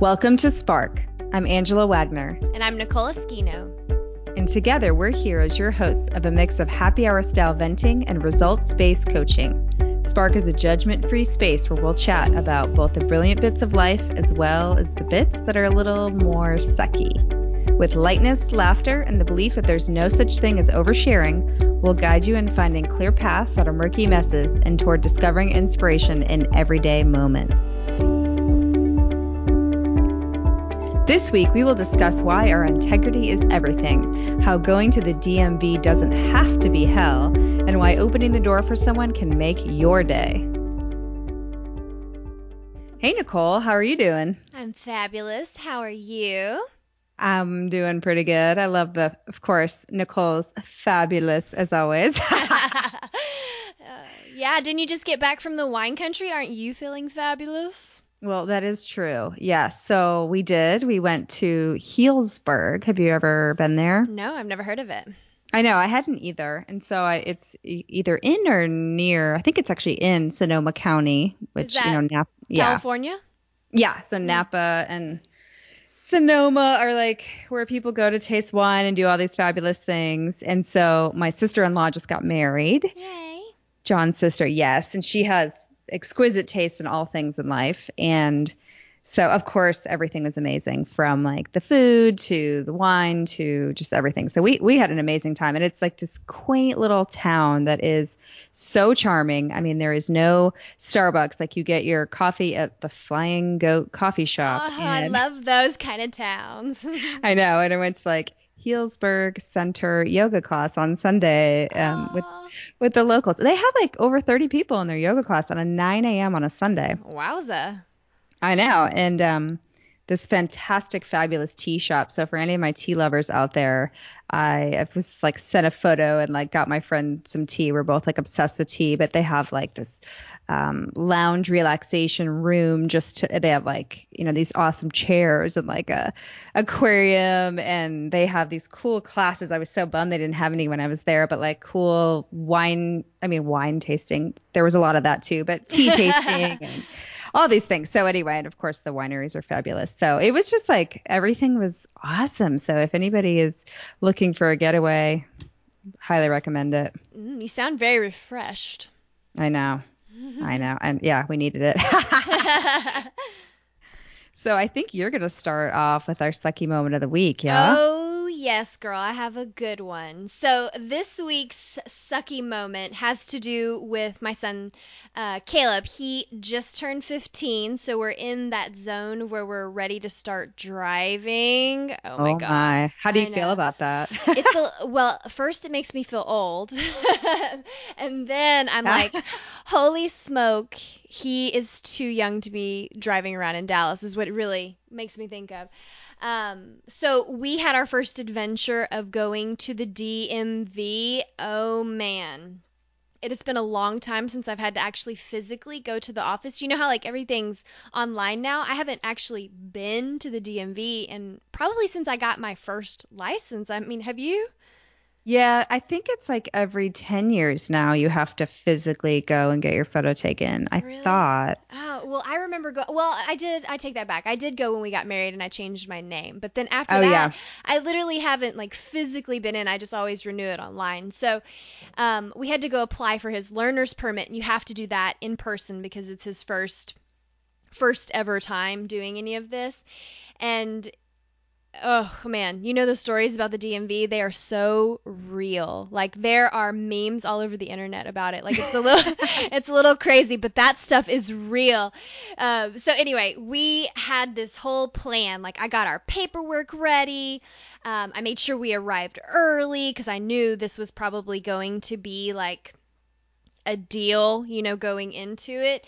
Welcome to Spark. I'm Angela Wagner. And I'm Nicola Esquino. And together we're here as your hosts of a mix of happy hour style venting and results based coaching. Spark is a judgment free space where we'll chat about both the brilliant bits of life as well as the bits that are a little more sucky. With lightness, laughter, and the belief that there's no such thing as oversharing, we'll guide you in finding clear paths out of murky messes and toward discovering inspiration in everyday moments. This week, we will discuss why our integrity is everything, how going to the DMV doesn't have to be hell, and why opening the door for someone can make your day. Hey, Nicole, how are you doing? I'm fabulous. How are you? I'm doing pretty good. I love the, of course, Nicole's fabulous as always. uh, yeah, didn't you just get back from the wine country? Aren't you feeling fabulous? Well, that is true. Yes. So we did. We went to Healdsburg. Have you ever been there? No, I've never heard of it. I know. I hadn't either. And so I, it's either in or near. I think it's actually in Sonoma County, which you know, Napa, yeah. California. Yeah. So mm. Napa and Sonoma are like where people go to taste wine and do all these fabulous things. And so my sister-in-law just got married. Yay. John's sister, yes, and she has exquisite taste in all things in life. And so, of course, everything was amazing from like the food to the wine to just everything. So we we had an amazing time, and it's like this quaint little town that is so charming. I mean, there is no Starbucks. Like you get your coffee at the Flying Goat Coffee Shop. Oh, I love those kind of towns. I know, and I went to like Healdsburg Center yoga class on Sunday um, with with the locals. They had like over 30 people in their yoga class on a 9 a.m. on a Sunday. Wowza! I know, and um, this fantastic, fabulous tea shop. So for any of my tea lovers out there, I, I was like sent a photo and like got my friend some tea. We're both like obsessed with tea, but they have like this um, lounge relaxation room. Just to, they have like you know these awesome chairs and like a aquarium, and they have these cool classes. I was so bummed they didn't have any when I was there, but like cool wine. I mean wine tasting. There was a lot of that too, but tea tasting. and, all these things. So anyway, and of course the wineries are fabulous. So it was just like everything was awesome. So if anybody is looking for a getaway, highly recommend it. Mm, you sound very refreshed. I know. I know. And yeah, we needed it. so I think you're going to start off with our sucky moment of the week, yeah? Oh, yes, girl, I have a good one. So this week's sucky moment has to do with my son, uh, Caleb. He just turned 15, so we're in that zone where we're ready to start driving. Oh my oh god! My. How do you feel about that? it's a well. First, it makes me feel old, and then I'm like, holy smoke! He is too young to be driving around in Dallas. Is what it really makes me think of. Um, so we had our first adventure of going to the DMV. Oh man. It has been a long time since I've had to actually physically go to the office. You know how like everything's online now? I haven't actually been to the DMV and probably since I got my first license. I mean, have you? Yeah, I think it's like every 10 years now you have to physically go and get your photo taken. I really? thought. Oh, well, I remember go Well, I did I take that back. I did go when we got married and I changed my name. But then after oh, that, yeah. I literally haven't like physically been in. I just always renew it online. So, um, we had to go apply for his learner's permit and you have to do that in person because it's his first first ever time doing any of this. And oh man, you know the stories about the DMV? They are so real. Like there are memes all over the internet about it. Like it's a little, it's a little crazy, but that stuff is real. Um, so anyway, we had this whole plan. Like I got our paperwork ready. Um, I made sure we arrived early because I knew this was probably going to be like a deal, you know, going into it.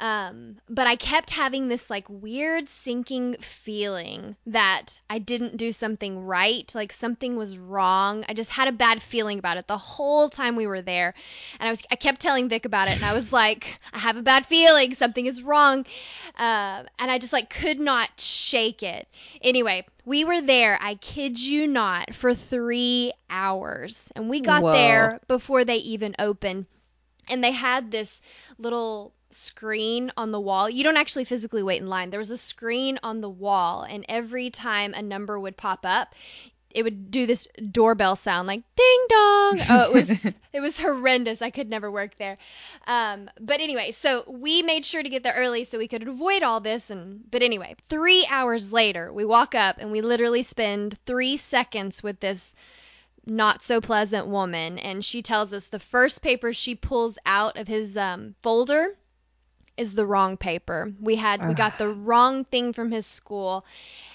Um, but I kept having this like weird sinking feeling that I didn't do something right, like something was wrong. I just had a bad feeling about it the whole time we were there. And I was I kept telling Vic about it and I was like, I have a bad feeling, something is wrong. Uh, and I just like could not shake it. Anyway, we were there, I kid you not, for three hours. And we got Whoa. there before they even opened. And they had this little screen on the wall. You don't actually physically wait in line. There was a screen on the wall, and every time a number would pop up, it would do this doorbell sound like ding dong. Oh, it was it was horrendous. I could never work there. Um, but anyway, so we made sure to get there early so we could avoid all this. And but anyway, three hours later, we walk up and we literally spend three seconds with this not so pleasant woman, and she tells us the first paper she pulls out of his um, folder is the wrong paper. We had we got the wrong thing from his school,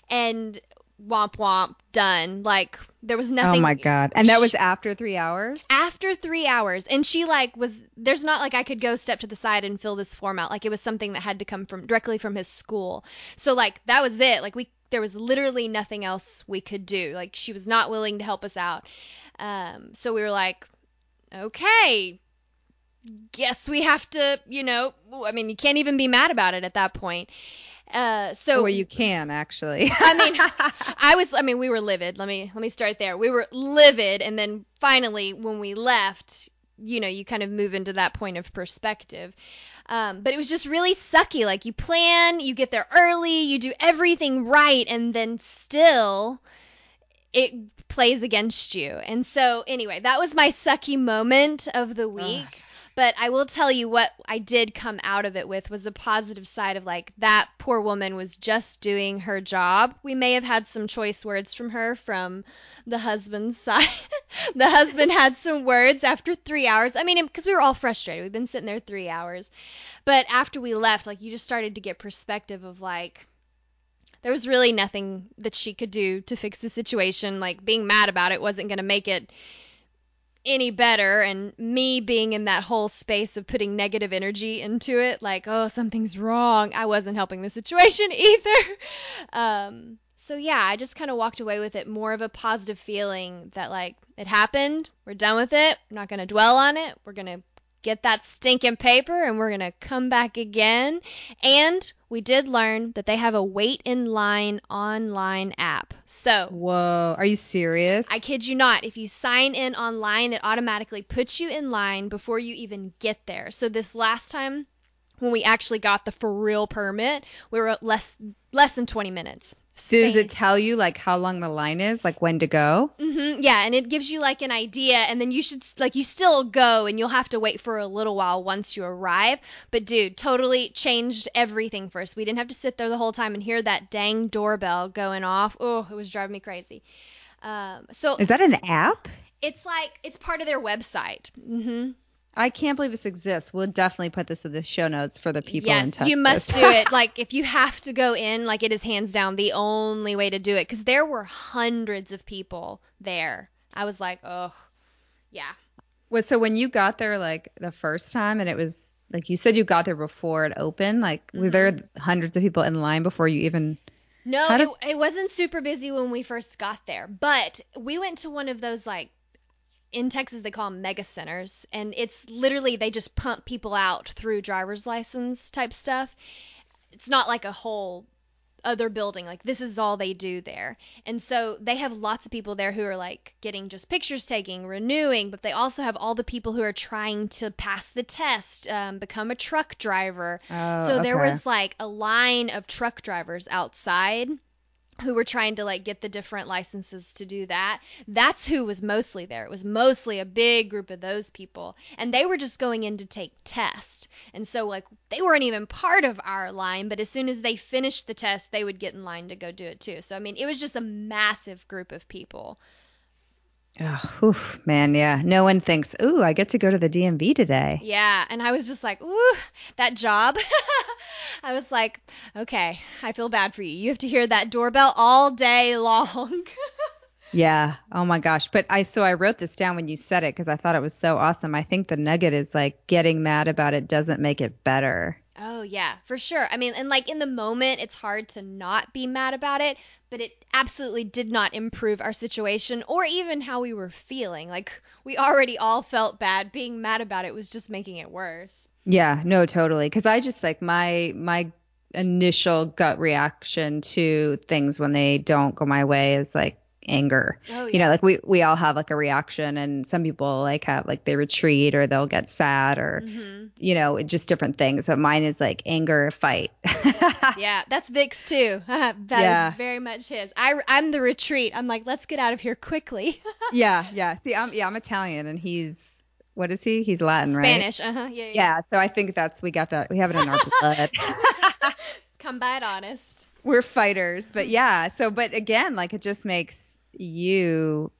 and womp womp done. Like there was nothing. Oh my god! And that was after three hours. After three hours, and she like was there's not like I could go step to the side and fill this form out. Like it was something that had to come from directly from his school. So like that was it. Like we there was literally nothing else we could do. Like she was not willing to help us out. Um, so we were like, okay, guess we have to, you know, I mean, you can't even be mad about it at that point. Uh, so well, you can actually. I mean, I was. I mean, we were livid. Let me let me start there. We were livid, and then finally, when we left, you know, you kind of move into that point of perspective. Um, but it was just really sucky. Like you plan, you get there early, you do everything right, and then still it plays against you. And so, anyway, that was my sucky moment of the week. Ugh. But I will tell you what I did come out of it with was a positive side of like that poor woman was just doing her job. We may have had some choice words from her from the husband's side. the husband had some words after three hours. I mean, because we were all frustrated. We've been sitting there three hours. But after we left, like you just started to get perspective of like, there was really nothing that she could do to fix the situation. Like being mad about it wasn't going to make it any better and me being in that whole space of putting negative energy into it like oh something's wrong i wasn't helping the situation either. Um, so yeah i just kind of walked away with it more of a positive feeling that like it happened we're done with it we're not going to dwell on it we're going to get that stinking paper and we're going to come back again. And we did learn that they have a wait in line online app. So, whoa, are you serious? I kid you not. If you sign in online, it automatically puts you in line before you even get there. So, this last time when we actually got the for real permit, we were less less than 20 minutes. Spain. Does it tell you like how long the line is, like when to go? Mm-hmm, yeah, and it gives you like an idea, and then you should like you still go, and you'll have to wait for a little while once you arrive. But dude, totally changed everything for us. We didn't have to sit there the whole time and hear that dang doorbell going off. Oh, it was driving me crazy. Um, so is that an app? It's like it's part of their website. Mm-hmm. I can't believe this exists. We'll definitely put this in the show notes for the people yes, you must do it. Like if you have to go in, like it is hands down the only way to do it because there were hundreds of people there. I was like, oh, yeah. Was so when you got there like the first time and it was like you said you got there before it opened. Like mm-hmm. were there mm-hmm. hundreds of people in line before you even? No, it, it wasn't super busy when we first got there, but we went to one of those like in Texas they call them mega centers, and it's literally they just pump people out through driver's license type stuff. It's not like a whole other building like this is all they do there and so they have lots of people there who are like getting just pictures taking renewing but they also have all the people who are trying to pass the test um, become a truck driver oh, so okay. there was like a line of truck drivers outside who were trying to like get the different licenses to do that. That's who was mostly there. It was mostly a big group of those people. And they were just going in to take tests. And so like they weren't even part of our line, but as soon as they finished the test, they would get in line to go do it too. So I mean, it was just a massive group of people. Oh, oof, man, yeah. No one thinks, "Ooh, I get to go to the DMV today." Yeah, and I was just like, "Ooh, that job." I was like, "Okay, I feel bad for you. You have to hear that doorbell all day long." yeah. Oh my gosh. But I so I wrote this down when you said it because I thought it was so awesome. I think the nugget is like getting mad about it doesn't make it better. Oh, yeah, for sure. I mean, and like in the moment, it's hard to not be mad about it, but it absolutely did not improve our situation or even how we were feeling. Like, we already all felt bad. Being mad about it was just making it worse. Yeah, no, totally. Because I just like my, my, initial gut reaction to things when they don't go my way is like anger. Oh, You know, like we we all have like a reaction, and some people like have like they retreat or they'll get sad or Mhm. you know just different things. But mine is like anger, fight. Yeah, that's Vic's too. That is Yeah. very much his. I, I'm the retreat. I'm like, let's get out of here quickly. yeah, yeah. See, I'm yeah, I'm Italian, and he's what is he? He's Latin, right? Spanish. Uh huh. Yeah, yeah. Yeah, so I think that's we got that. We have it in our blood. Come by it honest. We're fighters, but yeah. So, but again, like it just makes you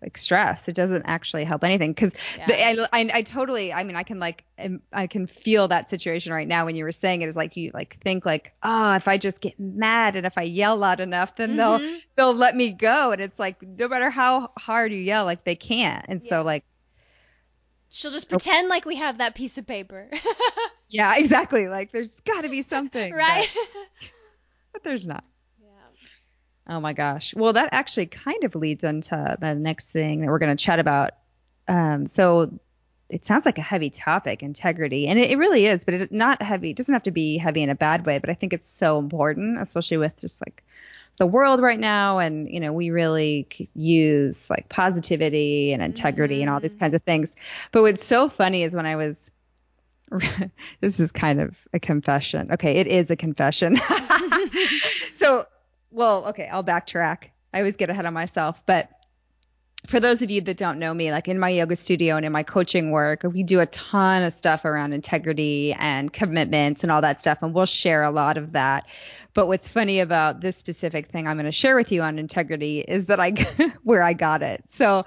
like stressed. It doesn't actually help anything because Yeah. I, I, I totally. I mean, I can like I can feel that situation right now when you were saying it. Is like you like think like, oh, if I just get mad and if I yell loud enough, then they'll Mhm. they'll let me go. And it's like no matter how hard you yell, like they can't. And Yeah. so like She'll just pretend like we have that piece of paper. yeah, exactly. Like there's got to be something, right? But, but there's not. Oh my gosh. Well, that actually kind of leads into the next thing that we're going to chat about. Um, so it sounds like a heavy topic, integrity, and it, it really is, but it not heavy. It doesn't have to be heavy in a bad way, but I think it's so important, especially with just like the world right now, and you know we really use like positivity and integrity and all these kinds of things. But what's so funny is when I was this is kind of a confession. Okay, it is a confession. well, okay, I'll backtrack. I always get ahead of myself, but for those of you that don't know me, like in my yoga studio and in my coaching work, we do a ton of stuff around integrity and commitments and all that stuff, and we'll share a lot of that. But what's funny about this specific thing I'm going to share with you on integrity is that I where I got it. So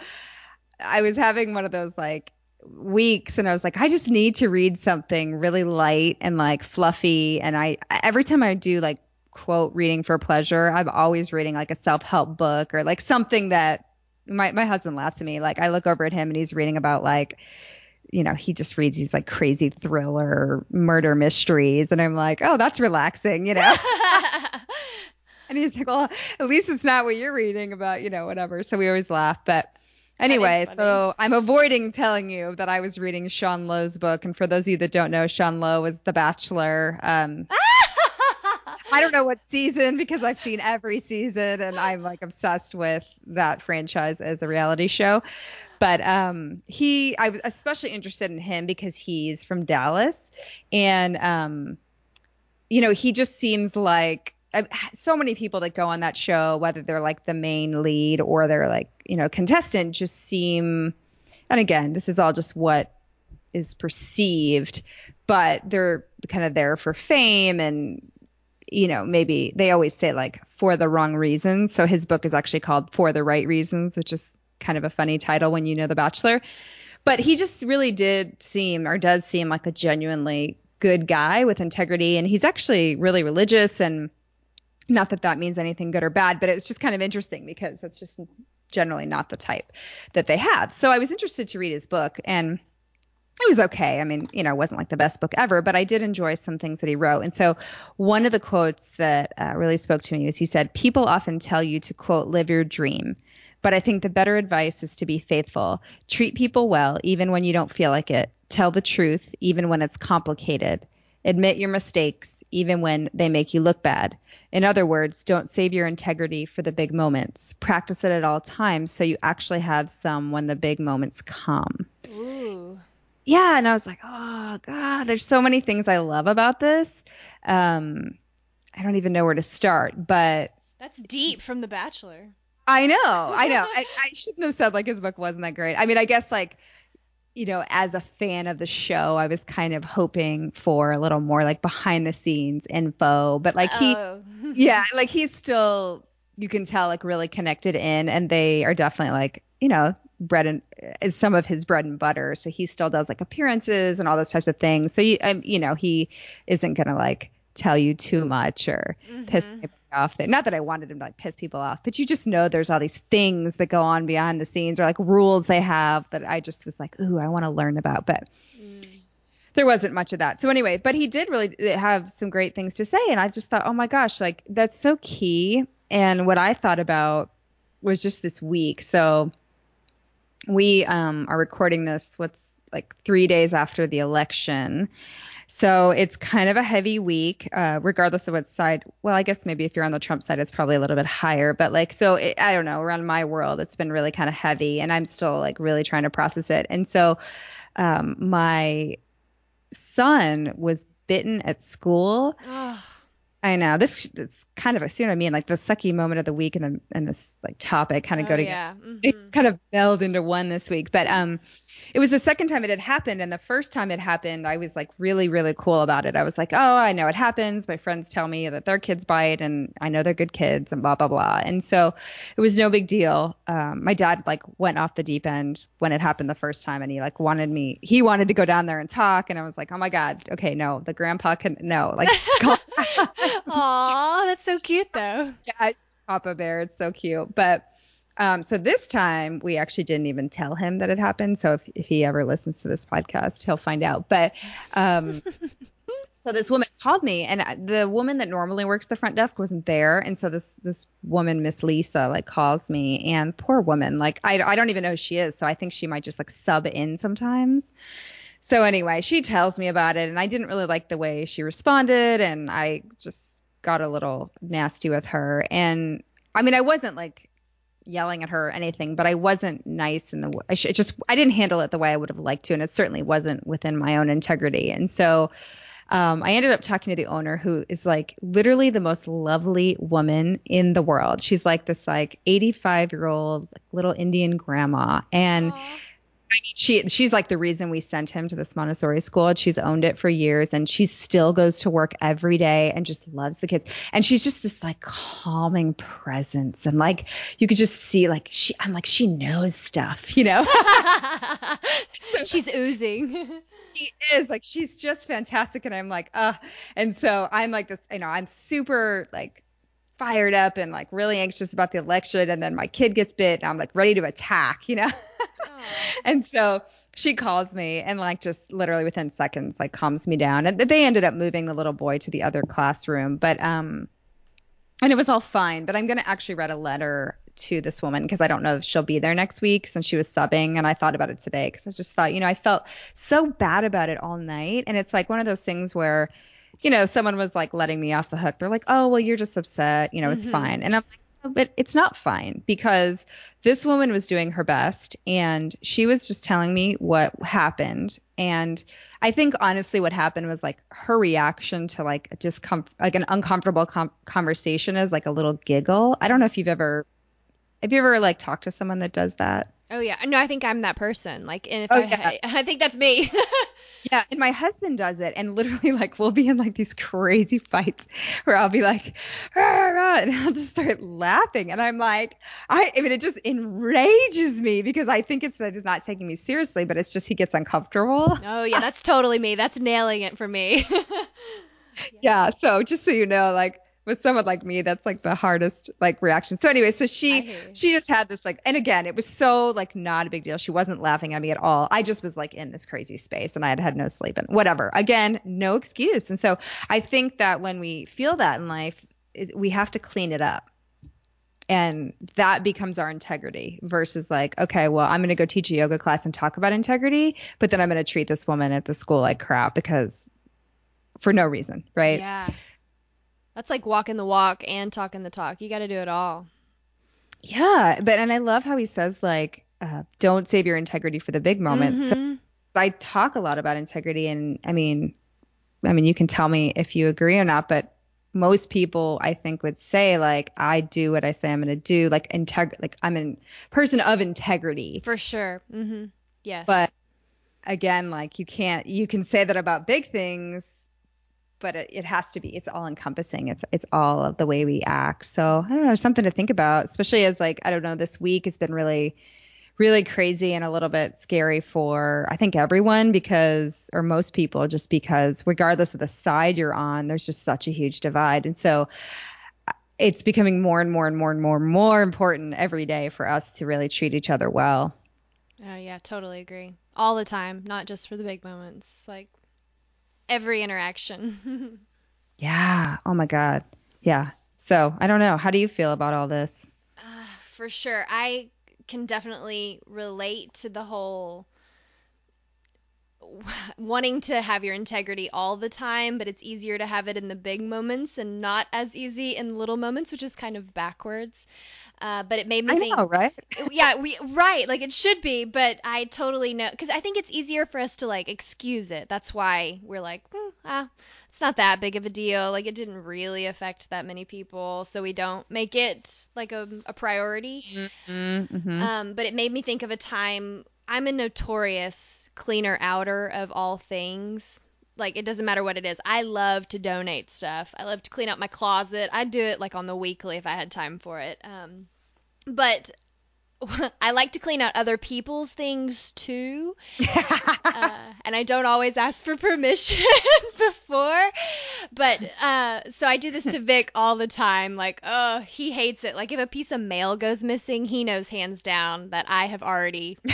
I was having one of those like weeks and I was like I just need to read something really light and like fluffy and I every time I do like quote reading for pleasure, I'm always reading like a self-help book or like something that my my husband laughs at me like I look over at him and he's reading about like you know, he just reads these like crazy thriller murder mysteries and I'm like, "Oh, that's relaxing," you know. And he's like, well, at least it's not what you're reading about, you know, whatever. So we always laugh. But anyway, so I'm avoiding telling you that I was reading Sean Lowe's book. And for those of you that don't know, Sean Lowe was The Bachelor. Um, I don't know what season because I've seen every season and I'm like obsessed with that franchise as a reality show. But um, he, I was especially interested in him because he's from Dallas, and um, you know, he just seems like so many people that go on that show, whether they're like the main lead or they're like you know contestant, just seem. And again, this is all just what is perceived, but they're kind of there for fame and you know, maybe they always say like for the wrong reasons. So his book is actually called For the Right Reasons, which is kind of a funny title when you know The Bachelor. But he just really did seem or does seem like a genuinely good guy with integrity. And he's actually really religious. And not that that means anything good or bad, but it's just kind of interesting because that's just generally not the type that they have. So I was interested to read his book and it was okay. I mean, you know, it wasn't like the best book ever, but I did enjoy some things that he wrote. And so one of the quotes that uh, really spoke to me was he said, People often tell you to, quote, live your dream. But I think the better advice is to be faithful. Treat people well, even when you don't feel like it. Tell the truth, even when it's complicated. Admit your mistakes, even when they make you look bad. In other words, don't save your integrity for the big moments. Practice it at all times so you actually have some when the big moments come Ooh. Yeah and i was like oh god there's so many things i love about this um i don't even know where to start but That's deep from The Bachelor. i know i know I, I shouldn't have said like his book wasn't that great i mean i guess like you know as a fan of the show i was kind of hoping for a little more like behind the scenes info but like he oh. yeah like he's still you can tell like really connected in and they are definitely like you know bread and is some of his bread and butter so he still does like appearances and all those types of things so you um, you know he isn't gonna like tell you too much or piss Mhm. people off there not that i wanted him to like piss people off but you just know there's all these things that go on behind the scenes or like rules they have that i just was like ooh i want to learn about but Mm. there wasn't much of that. So anyway, but he did really have some great things to say, and I just thought, oh my gosh, like that's so key. And what I thought about was just this week. So we um, are recording this. What's like three days after the election. So it's kind of a heavy week, uh, regardless of what side. Well, I guess maybe if you're on the Trump side, it's probably a little bit higher. But like, so it, I don't know. Around my world, it's been really kind of heavy, and I'm still like really trying to process it. And so, um, my son was bitten at school. I know this. It's kind of a see what I mean. Like the sucky moment of the week and the and this like topic kind of oh, go together. Yeah. Mm-hmm. It's kind of meld into one this week. But um, it was the second time it had happened and the first time it happened i was like really really cool about it. I was like oh i know it happens. My friends tell me that their kids bite and i know they're good kids and blah blah blah. And so it was no big deal. Um, my dad like went off the deep end when it happened the first time and he like wanted me he wanted to go down there and talk and i was like oh my god okay no the grandpa can no like Aw, that's so cute though. Yeah papa bear it's so cute. But um, so this time we actually didn't even tell him that it happened. So if, if he ever listens to this podcast, he'll find out. But um, so this woman called me, and the woman that normally works the front desk wasn't there, and so this this woman, Miss Lisa, like calls me, and poor woman, like I I don't even know who she is, so I think she might just like sub in sometimes. So anyway, she tells me about it, and I didn't really like the way she responded, and I just got a little nasty with her, and I mean I wasn't like yelling at her or anything, but I wasn't nice in the I just I didn't handle it the way I would have liked to, and it certainly wasn't within my own integrity. And so um, I ended up talking to the owner, who is like literally the most lovely woman in the world. She's like this like 85 year old little Indian grandma, and. Aww mean, she she's like the reason we sent him to this Montessori school. And She's owned it for years, and she still goes to work every day and just loves the kids. And she's just this like calming presence, and like you could just see like she. I'm like she knows stuff, you know. she's oozing. She is like she's just fantastic, and I'm like, uh. And so I'm like this, you know, I'm super like fired up and like really anxious about the election and then my kid gets bit and I'm like ready to attack, you know. and so she calls me and like just literally within seconds like calms me down. And they ended up moving the little boy to the other classroom but um and it was all fine. But i'm going to actually write a letter to this woman because i don't know if she'll be there next week since she was subbing and i thought about it today because i just thought you know i felt so bad about it all night. And it's like one of those things where you know someone was like letting me off the hook. They're like oh well you're just upset. You know it's mm-hmm. fine. And i'm like but it's not fine because this woman was doing her best and she was just telling me what happened. And i think honestly what happened was like her reaction to like a discomfort like an uncomfortable com- conversation is like a little giggle. I don't know if you've ever have you ever like talked to someone that does that oh yeah no i think i'm that person like and if oh, I, yeah. I think that's me Yeah, and my husband does it, and literally, like, we'll be in like these crazy fights where I'll be like, rah, rah, and I'll just start laughing, and I'm like, I, I mean, it just enrages me because I think it's that he's not taking me seriously, but it's just he gets uncomfortable. Oh yeah, that's totally me. That's nailing it for me. yeah. So just so you know, like with someone like me that's like the hardest like reaction. So anyway so she she just had this like and again it was so like not a big deal. She wasn't laughing at me at all. I just was like in this crazy space and i had had no sleep and whatever. Again no excuse. And so i think that when we feel that in life it, we have to clean it up. And that becomes our integrity versus like okay well i'm going to go teach a yoga class and talk about integrity but then i'm going to treat this woman at the school like crap because for no reason right? Yeah that's like walking the walk and talking the talk. You got to do it all. Yeah, but and I love how he says like, uh, "Don't save your integrity for the big moments." Mm-hmm. So I talk a lot about integrity, and I mean, I mean, you can tell me if you agree or not, but most people I think would say like, "I do what I say I'm going to do," like integ, like I'm a person of integrity. For sure. Mm-hmm. Yes. But again, like you can't, you can say that about big things but it, it, has to be it's all encompassing it's it's all of the way we act. So i don't know something to think about especially as like i don't know this week has been really really crazy and a little bit scary for i think everyone because or most people just because regardless of the side you're on there's just such a huge divide. And so uh, it's becoming more and more and more and more and more important every day for us to really treat each other well. Oh yeah totally agree. All the time not just for the big moments. Like every interaction. yeah. Oh my God. Yeah. So I don't know. How do you feel about all this? Uh, for sure. I can definitely relate to the whole wanting to have your integrity all the time, but it's easier to have it in the big moments and not as easy in little moments, which is kind of backwards. Uh, but it made me I think. know, right? yeah, we right, like it should be, but I totally know because I think it's easier for us to like excuse it. That's why we're like, mm, ah, it's not that big of a deal. Like it didn't really affect that many people, so we don't make it like a, a priority. Mm-hmm. Um, but it made me think of a time. I'm a notorious cleaner outer of all things. Like it doesn't matter what it is. I love to donate stuff. I love to clean out my closet. I'd do it like on the weekly if I had time for it. Um, but I like to clean out other people's things too. uh, and I don't always ask for permission before. But uh, so I do this to Vic all the time. Like, oh, he hates it. Like, if a piece of mail goes missing, he knows hands down that I have already.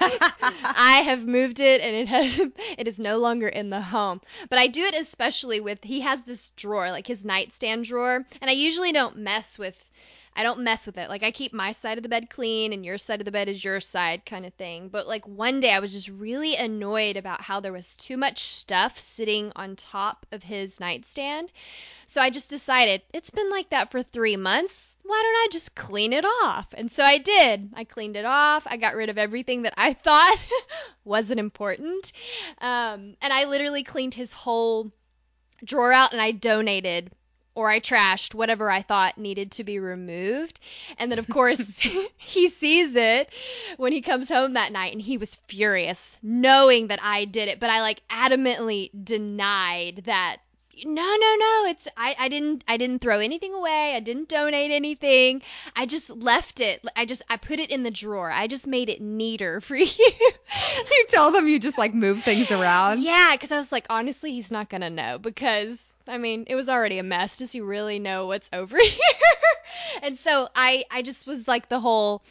I have moved it and it has it is no longer in the home. But I do it especially with he has this drawer, like his nightstand drawer, and I usually don't mess with I don't mess with it. Like I keep my side of the bed clean and your side of the bed is your side kind of thing. But like one day I was just really annoyed about how there was too much stuff sitting on top of his nightstand. So I just decided it's been like that for 3 months. Why don't I just clean it off? And so I did. I cleaned it off. I got rid of everything that I thought wasn't important. Um, and I literally cleaned his whole drawer out and I donated or I trashed whatever I thought needed to be removed. And then, of course, he sees it when he comes home that night and he was furious knowing that I did it. But I like adamantly denied that. No, no, no. It's I, I didn't I didn't throw anything away. I didn't donate anything. I just left it. I just I put it in the drawer. I just made it neater for you. you tell them you just like move things around. Yeah, because I was like, honestly, he's not gonna know because I mean, it was already a mess. Does he really know what's over here? and so I I just was like the whole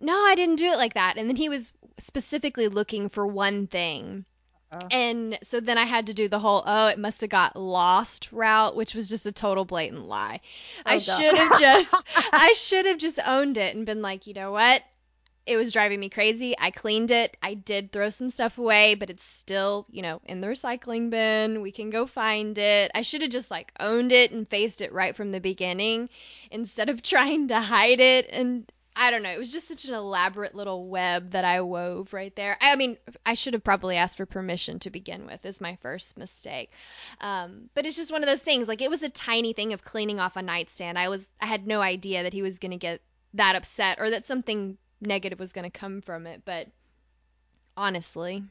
no, I didn't do it like that. And then he was specifically looking for one thing. Oh. And so then I had to do the whole oh it must have got lost route, which was just a total blatant lie. I Oh, should have just I should have just owned it and been like, you know what? It was driving me crazy. I cleaned it. I did throw some stuff away, but it's still, you know, in the recycling bin. We can go find it. I should have just like owned it and faced it right from the beginning instead of trying to hide it and I don't know. It was just such an elaborate little web that I wove right there. I mean, I should have probably asked for permission to begin with, is my first mistake. Um, but it's just one of those things. Like, it was a tiny thing of cleaning off a nightstand. I was, I had no idea that he was going to get that upset or that something negative was going to come from it. But honestly,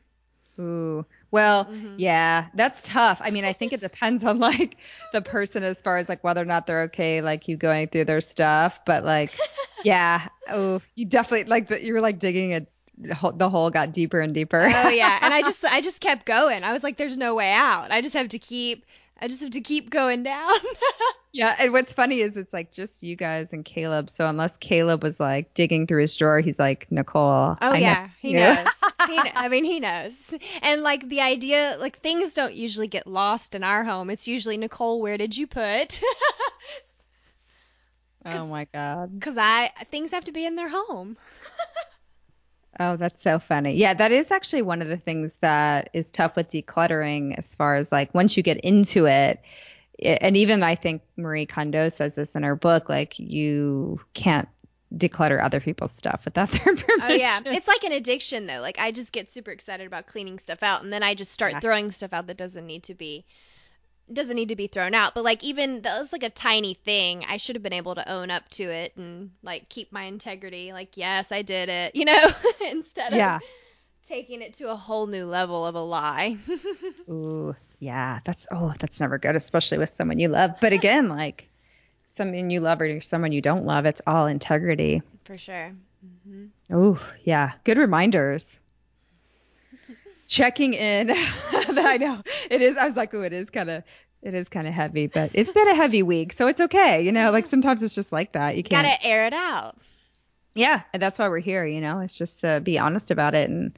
Ooh. Well, Mhm. yeah, that's tough. I mean, I think it depends on like the person as far as like whether or not they're okay, like you going through their stuff. But like, yeah, oh, you definitely like that. You were like digging a the hole got deeper and deeper. oh yeah, and I just, I just kept going. I was like, there's no way out. I just have to keep, I just have to keep going down. yeah, and what's funny is it's like just you guys and Caleb. So unless Caleb was like digging through his drawer, he's like Nicole. Oh I know yeah, he knows. he, I mean, he knows. And like the idea, like things don't usually get lost in our home. It's usually Nicole, where did you put? oh my god. Because I things have to be in their home. Oh, that's so funny. Yeah, that is actually one of the things that is tough with decluttering as far as like once you get into it. And even I think Marie Kondo says this in her book like you can't declutter other people's stuff without their permission. Oh yeah, it's like an addiction though. Like I just get super excited about cleaning stuff out, and then I just start Yeah. throwing stuff out that doesn't need to be doesn't need to be thrown out. But like even that was like a tiny thing. I should have been able to own up to it and like keep my integrity. Like yes, I did it. You know, instead Yeah. of taking it to a whole new level of a lie. Ooh, yeah, that's oh, that's never good, especially with someone you love. But again, like someone you love or someone you don't love, it's all integrity. For sure. Oh, yeah. Good reminders. Checking in. I know it is. I was like, oh, it is kind of, it is kind of heavy, but it's been a heavy week, so it's okay. You know, like sometimes it's just like that. You can't. Gotta air it out. Yeah, and that's why we're here. You know, it's just to be honest about it, and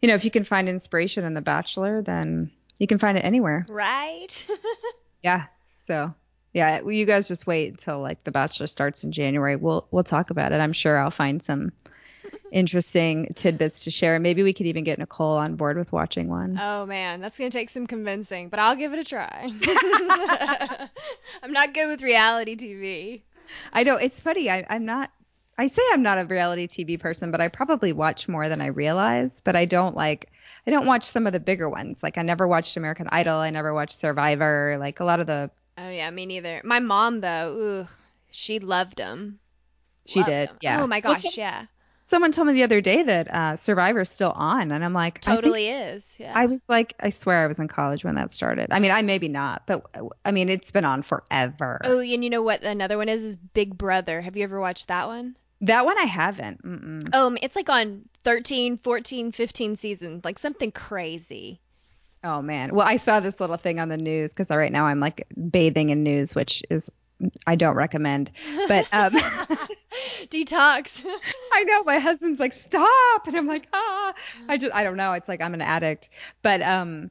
you know, if you can find inspiration in The Bachelor, then you can find it anywhere. Right? Yeah. So. Yeah, well, you guys just wait until like The Bachelor starts in January. We'll we'll talk about it. I'm sure I'll find some interesting tidbits to share. Maybe we could even get Nicole on board with watching one. Oh man, that's gonna take some convincing, but I'll give it a try. I'm not good with reality TV. I know it's funny. I, I'm not. I say I'm not a reality TV person, but I probably watch more than I realize. But I don't like. I don't watch some of the bigger ones. Like I never watched American Idol. I never watched Survivor. Like a lot of the. Oh yeah, me neither. My mom though, ooh, she loved them. She Loved did. them. Yeah. Oh my Well, gosh, some- yeah. Someone told me the other day that uh, Survivor's still on, and I'm like, Totally is. Yeah. I was like, I swear I was in college when that started. I mean, I maybe not, but I mean, it's been on forever. Oh, and you know what another one is? Is Big Brother. Have you ever watched that one? That one I haven't. Mm-mm. Um, it's like on 13, 14, 15 seasons, like something crazy. Oh man. Well, I saw this little thing on the news because right now I'm like bathing in news, which is I don't recommend. But um, Detox. I know my husband's like, stop, and I'm like, ah. I just I don't know. It's like I'm an addict. But um,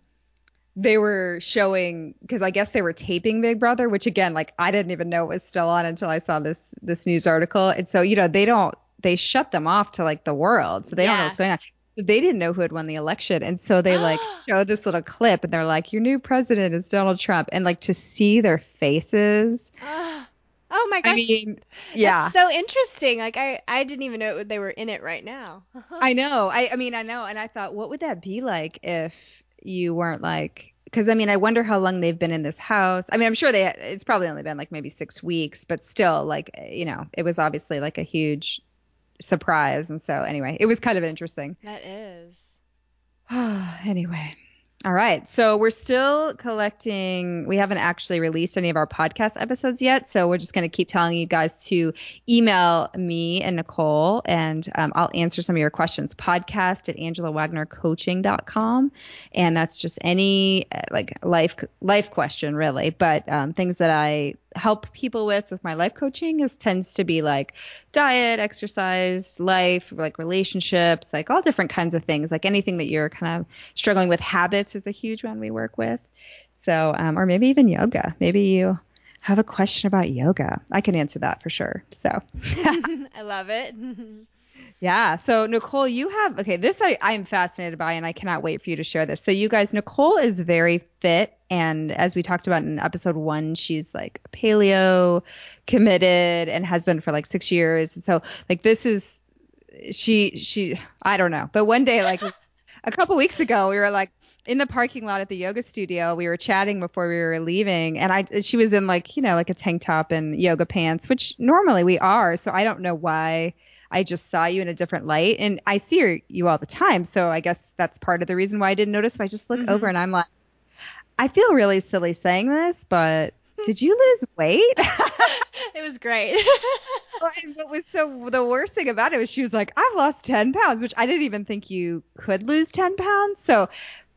they were showing because I guess they were taping Big Brother, which again, like I didn't even know it was still on until I saw this this news article. And so you know they don't they shut them off to like the world, so they don't know what's going on. So they didn't know who had won the election, and so they like show this little clip, and they're like, "Your new president is Donald Trump," and like to see their faces. Oh my gosh. I mean, yeah. That's so interesting. Like I, I didn't even know they were in it right now. I know. I, I mean, I know. And I thought, what would that be like if you weren't like, because I mean, I wonder how long they've been in this house. I mean, I'm sure they, it's probably only been like maybe six weeks, but still, like, you know, it was obviously like a huge surprise. And so, anyway, it was kind of interesting. that is. anyway. All right. So we're still collecting. We haven't actually released any of our podcast episodes yet. So we're just going to keep telling you guys to email me and Nicole, and um, I'll answer some of your questions. Podcast at AngelaWagnerCoaching.com. And that's just any uh, like life life question, really. But um, things that I help people with with my life coaching is tends to be like diet, exercise, life, like relationships, like all different kinds of things. Like anything that you're kind of struggling with. Habits is a huge one we work with. So, um, or maybe even yoga. Maybe you have a question about yoga. I can answer that for sure. So, I love it. yeah. So, Nicole, you have, okay, this I, I'm fascinated by and I cannot wait for you to share this. So, you guys, Nicole is very fit. And as we talked about in episode one, she's like paleo committed and has been for like six years. And so, like, this is, she, she, I don't know. But one day, like, a couple weeks ago, we were like, in the parking lot at the yoga studio, we were chatting before we were leaving, and I she was in like you know like a tank top and yoga pants, which normally we are. So I don't know why I just saw you in a different light, and I see you all the time. So I guess that's part of the reason why I didn't notice. But I just look Mhm. over and I'm like, I feel really silly saying this, but did you lose weight? it was great. And what was so the worst thing about it was she was like, I've lost 10 pounds, which I didn't even think you could lose 10 pounds. So,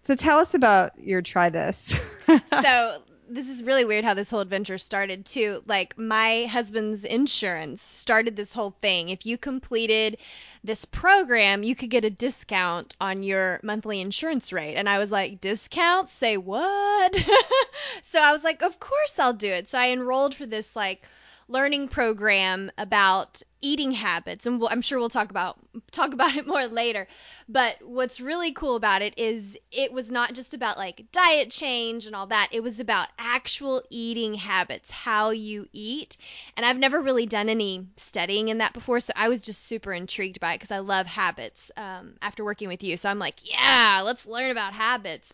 so tell us about your try this. so this is really weird how this whole adventure started too. Like my husband's insurance started this whole thing. If you completed this program, you could get a discount on your monthly insurance rate. And I was like, discount? Say what? so I was like, of course I'll do it. So I enrolled for this like learning program about eating habits and we'll, I'm sure we'll talk about talk about it more later. But what's really cool about it is it was not just about like diet change and all that. It was about actual eating habits, how you eat. And I've never really done any studying in that before, so I was just super intrigued by it because I love habits um, after working with you. So I'm like, yeah, let's learn about habits.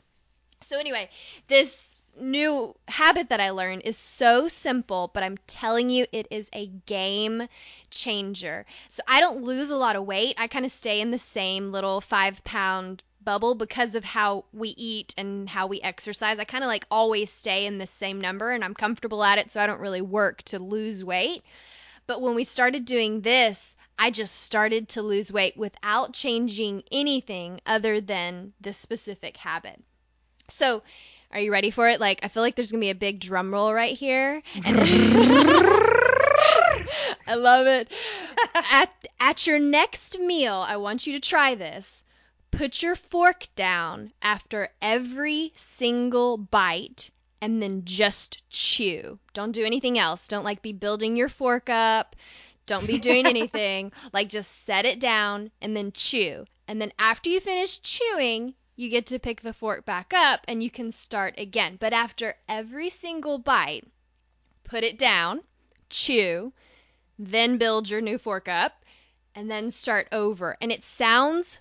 So anyway, this new habit that I learned is so simple, but I'm telling you, it is a game changer. So I don't lose a lot of weight. I kind of stay in the same little five pound bubble because of how we eat and how we exercise. I kind of like always stay in the same number and I'm comfortable at it, so I don't really work to lose weight. But when we started doing this, I just started to lose weight without changing anything other than this specific habit. So, are you ready for it? Like, I feel like there's gonna be a big drum roll right here. And I love it. At at your next meal, I want you to try this. Put your fork down after every single bite and then just chew. Don't do anything else. Don't like be building your fork up. Don't be doing anything. like just set it down and then chew. And then after you finish chewing, you get to pick the fork back up and you can start again. But after every single bite, put it down, chew, then build your new fork up, and then start over. And it sounds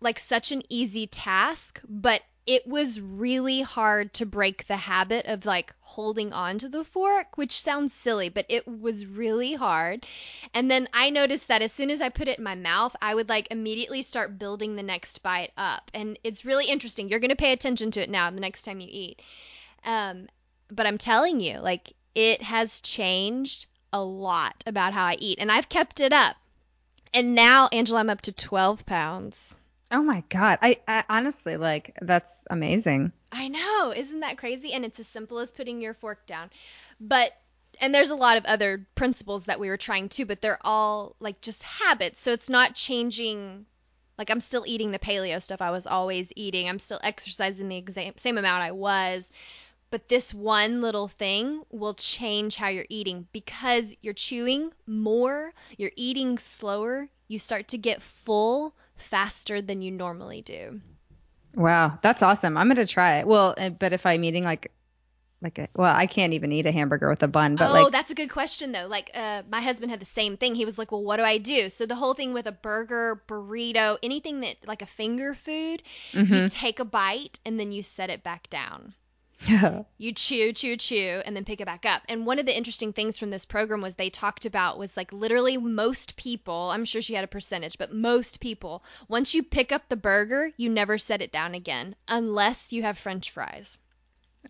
like such an easy task, but it was really hard to break the habit of like holding on to the fork, which sounds silly, but it was really hard. And then I noticed that as soon as I put it in my mouth, I would like immediately start building the next bite up. And it's really interesting. You're going to pay attention to it now the next time you eat. Um, but I'm telling you, like, it has changed a lot about how I eat. And I've kept it up. And now, Angela, I'm up to 12 pounds. Oh my god. I, I honestly like that's amazing. I know. Isn't that crazy? And it's as simple as putting your fork down. But and there's a lot of other principles that we were trying too, but they're all like just habits. So it's not changing like I'm still eating the paleo stuff I was always eating. I'm still exercising the exam- same amount I was. But this one little thing will change how you're eating because you're chewing more, you're eating slower, you start to get full faster than you normally do. Wow, that's awesome. I'm gonna try it. Well, eh, but if I'm eating like like a, well, I can't even eat a hamburger with a bun, but oh, like that's a good question though. Like, uh, my husband had the same thing. He was like, "Well, what do I do?" So the whole thing with a burger, burrito, anything that like a finger food, mm-hmm. you take a bite and then you set it back down. You chew, chew, chew, and then pick it back up. And one of the interesting things from this program was they talked about was like literally most people, I'm sure she had a percentage, but most people, once you pick up the burger, you never set it down again unless you have french fries.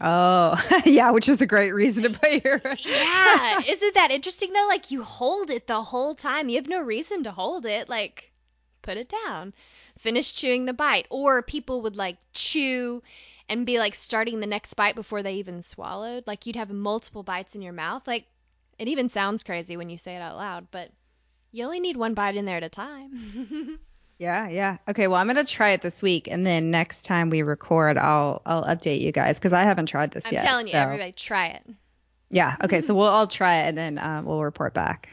Oh, yeah, which is a great reason to put your. yeah, isn't that interesting though? Like you hold it the whole time. You have no reason to hold it. Like, put it down. Finish chewing the bite. Or people would like chew and be like starting the next bite before they even swallowed. Like you'd have multiple bites in your mouth. Like it even sounds crazy when you say it out loud, but you only need one bite in there at a time. yeah, yeah. Okay, well, I'm going to try it this week and then next time we record, I'll I'll update you guys cuz I haven't tried this I'm yet. I'm telling you, so. everybody try it. Yeah. Okay, so we'll all try it and then uh, we'll report back.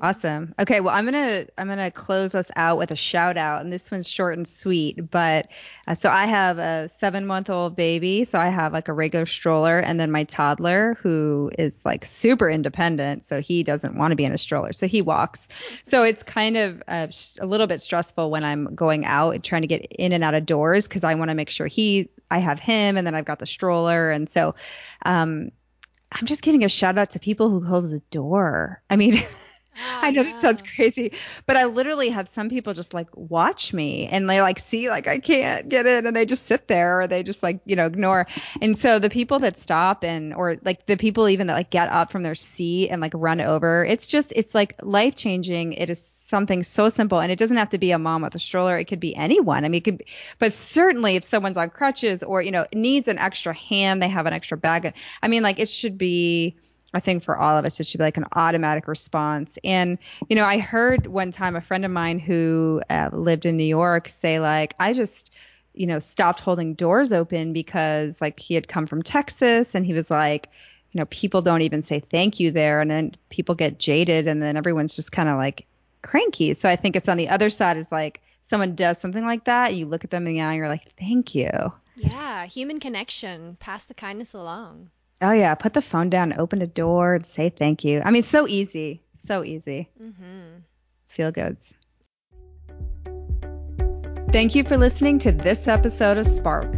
Awesome. Okay, well, I'm gonna I'm gonna close us out with a shout out, and this one's short and sweet. But uh, so I have a seven month old baby, so I have like a regular stroller, and then my toddler who is like super independent, so he doesn't want to be in a stroller, so he walks. So it's kind of uh, a little bit stressful when I'm going out and trying to get in and out of doors because I want to make sure he I have him, and then I've got the stroller, and so. Um, I'm just giving a shout out to people who hold the door. I mean, Oh, I know yeah. this sounds crazy, but I literally have some people just like watch me and they like see like I can't get in and they just sit there or they just like, you know, ignore. And so the people that stop and or like the people even that like get up from their seat and like run over, it's just it's like life changing. It is something so simple and it doesn't have to be a mom with a stroller. It could be anyone. I mean, it could be, but certainly if someone's on crutches or, you know, needs an extra hand, they have an extra bag. I mean, like it should be I think for all of us, it should be like an automatic response. And, you know, I heard one time a friend of mine who uh, lived in New York say, like, I just, you know, stopped holding doors open because, like, he had come from Texas and he was like, you know, people don't even say thank you there. And then people get jaded and then everyone's just kind of like cranky. So I think it's on the other side is like someone does something like that. You look at them in the eye and you're like, thank you. Yeah. Human connection. Pass the kindness along. Oh yeah, put the phone down, open a door, and say thank you. I mean, so easy, so easy. Mm-hmm. Feel goods. Thank you for listening to this episode of Spark.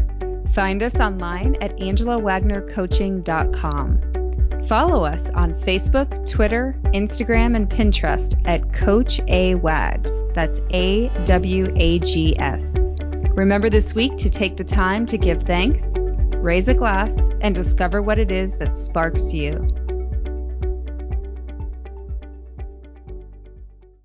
Find us online at angelawagnercoaching.com. Follow us on Facebook, Twitter, Instagram, and Pinterest at Coach A Wags. That's A W A G S. Remember this week to take the time to give thanks raise a glass, and discover what it is that sparks you.